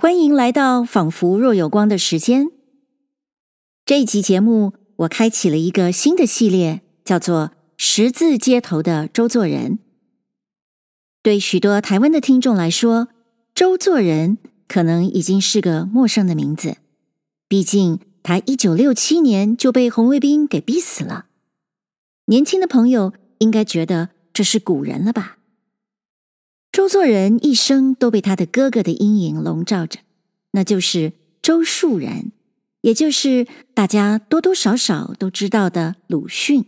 欢迎来到仿佛若有光的时间。这一集节目，我开启了一个新的系列，叫做“十字街头的周作人”。对许多台湾的听众来说，周作人可能已经是个陌生的名字。毕竟他一九六七年就被红卫兵给逼死了。年轻的朋友应该觉得这是古人了吧？周作人一生都被他的哥哥的阴影笼罩着，那就是周树人，也就是大家多多少少都知道的鲁迅。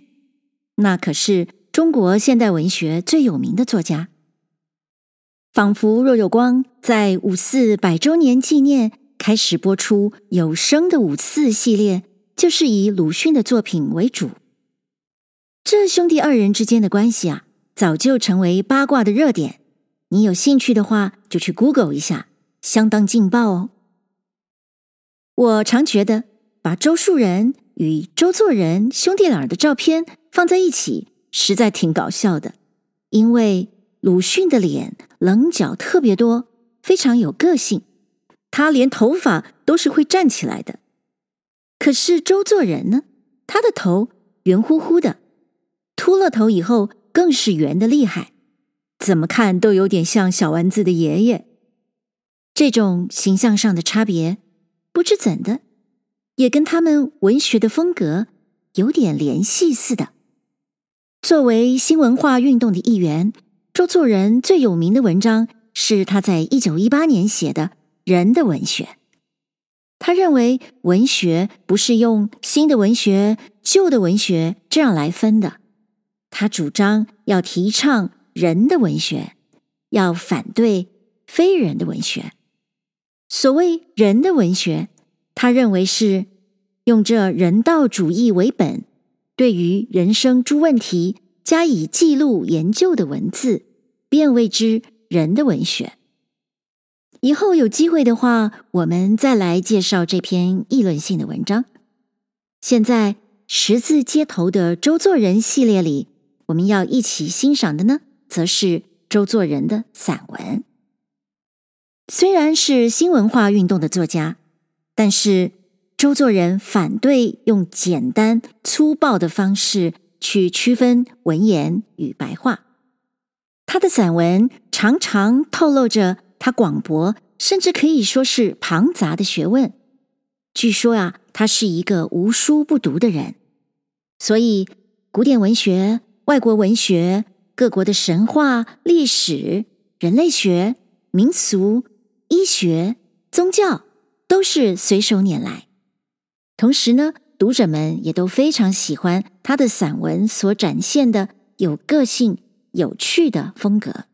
那可是中国现代文学最有名的作家。仿佛若有光在五四百周年纪念开始播出有声的五四系列，就是以鲁迅的作品为主。这兄弟二人之间的关系啊，早就成为八卦的热点。你有兴趣的话，就去 Google 一下，相当劲爆哦。我常觉得把周树人与周作人兄弟俩的照片放在一起，实在挺搞笑的。因为鲁迅的脸棱角特别多，非常有个性，他连头发都是会站起来的。可是周作人呢，他的头圆乎乎的，秃了头以后更是圆的厉害。怎么看都有点像小丸子的爷爷，这种形象上的差别，不知怎的，也跟他们文学的风格有点联系似的。作为新文化运动的一员，周作人最有名的文章是他在一九一八年写的《人的文学》。他认为文学不是用新的文学、旧的文学这样来分的，他主张要提倡。人的文学要反对非人的文学。所谓人的文学，他认为是用这人道主义为本，对于人生诸问题加以记录研究的文字，便谓之人的文学。以后有机会的话，我们再来介绍这篇议论性的文章。现在十字街头的周作人系列里，我们要一起欣赏的呢，则是周作人的散文。虽然是新文化运动的作家，但是周作人反对用简单粗暴的方式去区分文言与白话。他的散文常常透露着他广博，甚至可以说是庞杂的学问。据说啊，他是一个无书不读的人，所以古典文学、外国文学。各国的神话、历史、人类学、民俗、医学、宗教，都是随手拈来。同时呢，读者们也都非常喜欢他的散文所展现的有个性、有趣的风格。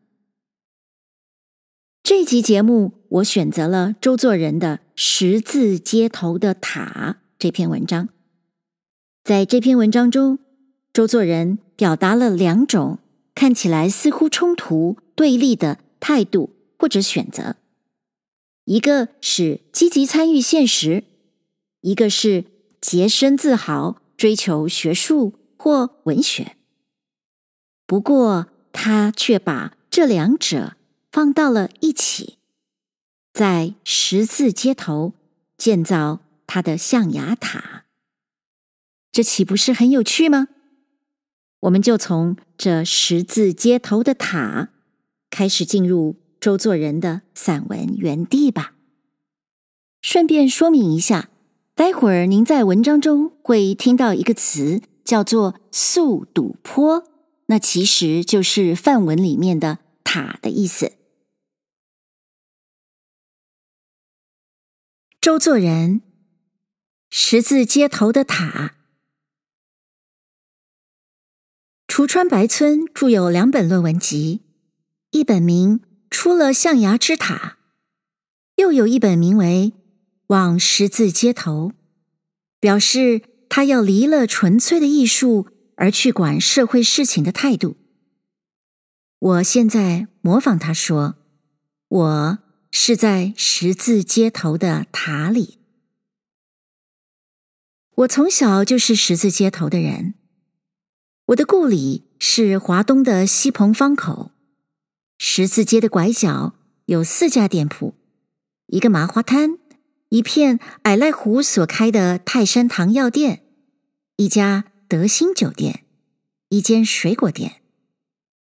这一集节目，我选择了周作人的《十字街头的塔》这篇文章。在这篇文章中，周作人表达了两种。看起来似乎冲突对立的态度或者选择，一个是积极参与现实，一个是洁身自好，追求学术或文学。不过，他却把这两者放到了一起，在十字街头建造他的象牙塔，这岂不是很有趣吗？我们就从这十字街头的塔开始进入周作人的散文园地吧。顺便说明一下，待会儿您在文章中会听到一个词，叫做“宿堵坡”，那其实就是范文里面的“塔”的意思。周作人，十字街头的塔。橱川白村著有两本论文集，一本名《出了象牙之塔》，又有一本名为《往十字街头》，表示他要离了纯粹的艺术而去管社会事情的态度。我现在模仿他说：“我是在十字街头的塔里。我从小就是十字街头的人。”我的故里是华东的西鹏方口，十字街的拐角有四家店铺，一个麻花摊，一片矮赖湖所开的泰山堂药店，一家德兴酒店，一间水果店。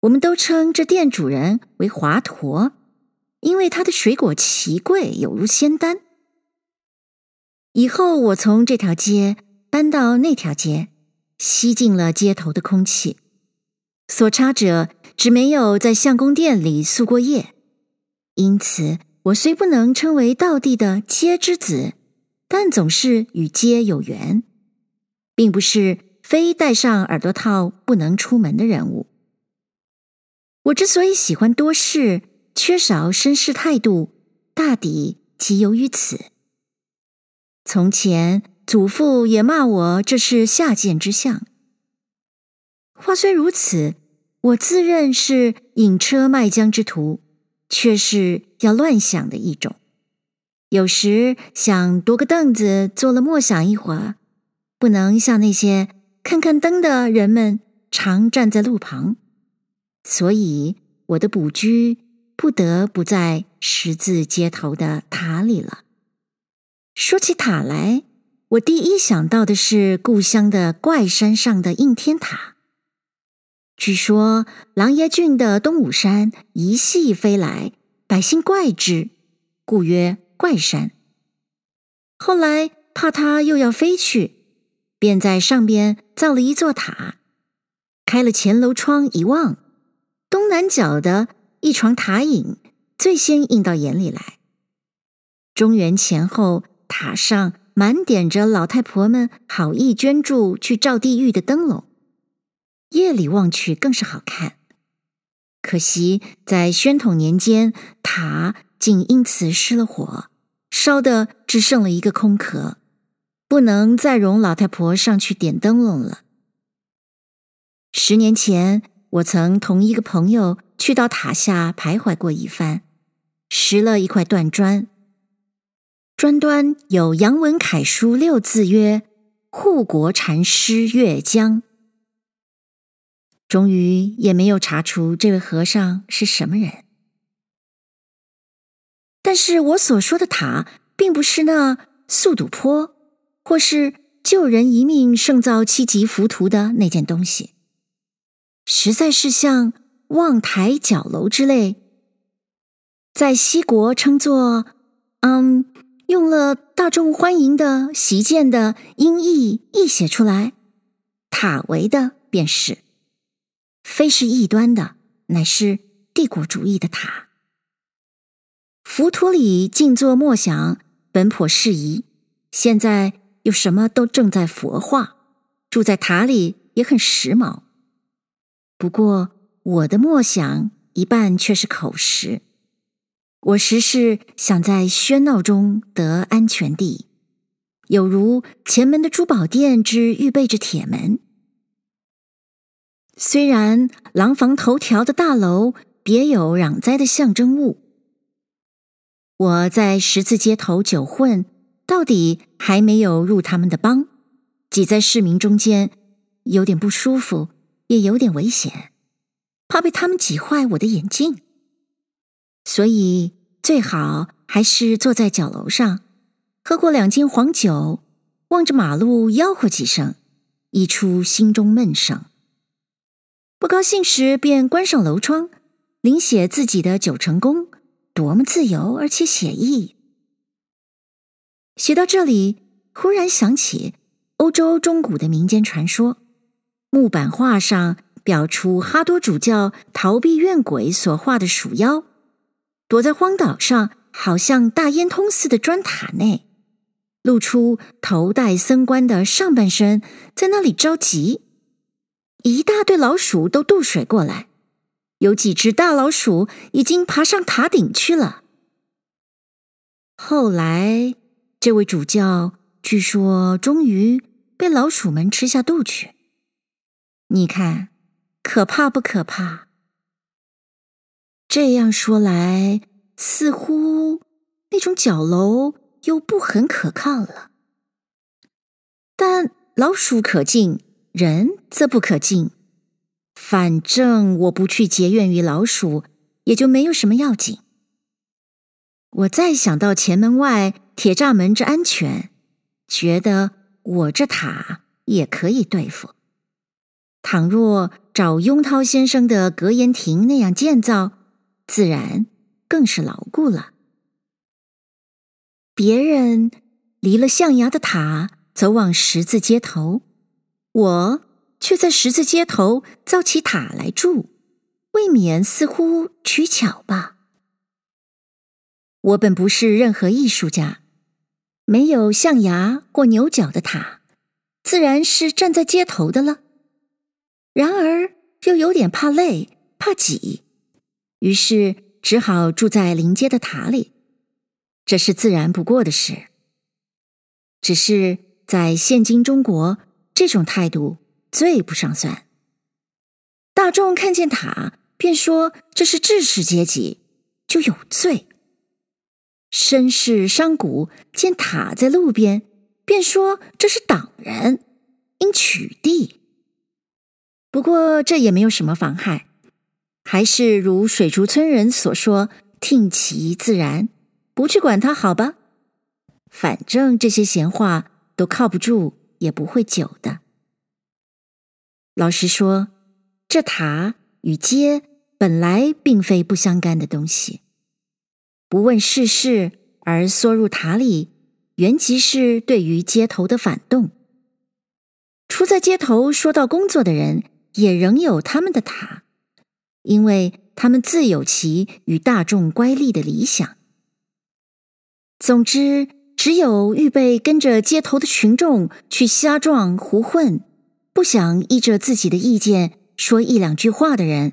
我们都称这店主人为华佗，因为他的水果奇贵，有如仙丹。以后我从这条街搬到那条街，吸进了街头的空气。所差者只没有在相公店里宿过夜，因此我虽不能称为道地的街之子，但总是与街有缘，并不是非戴上耳朵套不能出门的人物。我之所以喜欢多事，缺少绅士态度，大抵即由于此。从前祖父也骂我这是下贱之相。话虽如此，我自认是引车卖浆之徒，却是要乱想的一种。有时想夺个凳子坐了默想一会儿，不能像那些看看灯的人们常站在路旁，所以我的补居不得不在十字街头的塔里了。说起塔来，我第一想到的是故乡的怪山上的应天塔。据说琅琊郡的东武山一夕飞来，百姓怪之，故曰怪山。后来怕它又要飞去，便在上边造了一座塔，开了前楼窗一望，东南角的一幢塔影最先映到眼里来。中原前后，塔上满点着老太婆们好意捐助去照地狱的灯笼。夜里望去更是好看，可惜在宣统年间，塔竟因此失了火，烧的只剩了一个空壳，不能再容老太婆上去点灯笼了。十年前，我曾同一个朋友去到塔下徘徊过一番，拾了一块断砖，砖端有杨文楷书六字，曰“护国禅师月江”。终于也没有查出这位和尚是什么人，但是我所说的塔，并不是那素堵坡，或是救人一命胜造七级浮屠的那件东西，实在是像望台角楼之类，在西国称作“嗯”，用了大众欢迎的习见的音译译写出来，塔为的便是。非是异端的，乃是帝国主义的塔。浮屠里静坐默想，本颇适宜。现在又什么都正在佛化，住在塔里也很时髦。不过我的默想一半却是口实。我实是想在喧闹中得安全地，有如前门的珠宝店之预备着铁门。虽然廊坊头条的大楼别有攘灾的象征物，我在十字街头久混，到底还没有入他们的帮，挤在市民中间，有点不舒服，也有点危险，怕被他们挤坏我的眼镜，所以最好还是坐在角楼上，喝过两斤黄酒，望着马路吆喝几声，一出心中闷声。不高兴时，便关上楼窗，临写自己的九成宫，多么自由而且写意。写到这里，忽然想起欧洲中古的民间传说，木板画上表出哈多主教逃避怨鬼所画的鼠妖，躲在荒岛上，好像大烟通似的砖塔内，露出头戴僧冠的上半身，在那里着急。一大堆老鼠都渡水过来，有几只大老鼠已经爬上塔顶去了。后来，这位主教据说终于被老鼠们吃下肚去。你看，可怕不可怕？这样说来，似乎那种角楼又不很可靠了。但老鼠可敬。人则不可进，反正我不去结怨于老鼠，也就没有什么要紧。我再想到前门外铁栅门之安全，觉得我这塔也可以对付。倘若找雍涛先生的格言亭那样建造，自然更是牢固了。别人离了象牙的塔，走往十字街头，我却在十字街头造起塔来住，未免似乎取巧吧。我本不是任何艺术家，没有象牙或牛角的塔，自然是站在街头的了。然而又有点怕累、怕挤，于是只好住在临街的塔里，这是自然不过的事。只是在现今中国，这种态度最不上算。大众看见塔，便说这是知识阶级，就有罪。绅士商贾见塔在路边，便说这是党人，应取缔。不过这也没有什么妨害，还是如水竹村人所说，听其自然，不去管它，好吧。反正这些闲话都靠不住，也不会久的。老实说，这塔与街本来并非不相干的东西。不问世事而缩入塔里，原即是对于街头的反动。出在街头说到工作的人，也仍有他们的塔，因为他们自有其与大众乖戾的理想。总之，只有预备跟着街头的群众去瞎撞胡混，不想依着自己的意见说一两句话的人，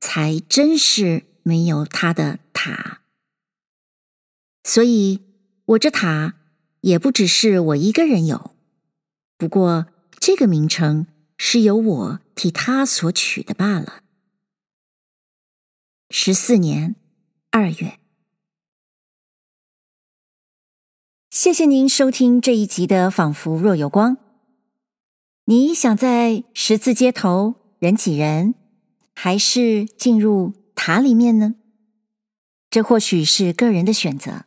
才真是没有他的塔。所以，我这塔也不只是我一个人有，不过这个名称是由我替他所取的罢了。十四年二月，谢谢您收听这一集的《仿佛若有光》。你想在十字街头人挤人，还是进入塔里面呢？这或许是个人的选择。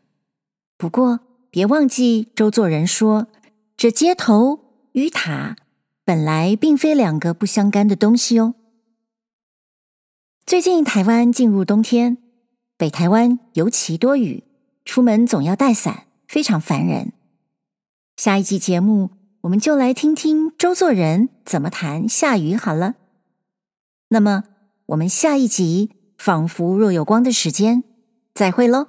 不过，别忘记周作人说：“这街头与塔本来并非两个不相干的东西哦。”最近台湾进入冬天，北台湾尤其多雨，出门总要带伞，非常烦人。下一集节目，我们就来听听周作人怎么谈下雨好了。那么，我们下一集仿佛若有光的时间，再会喽。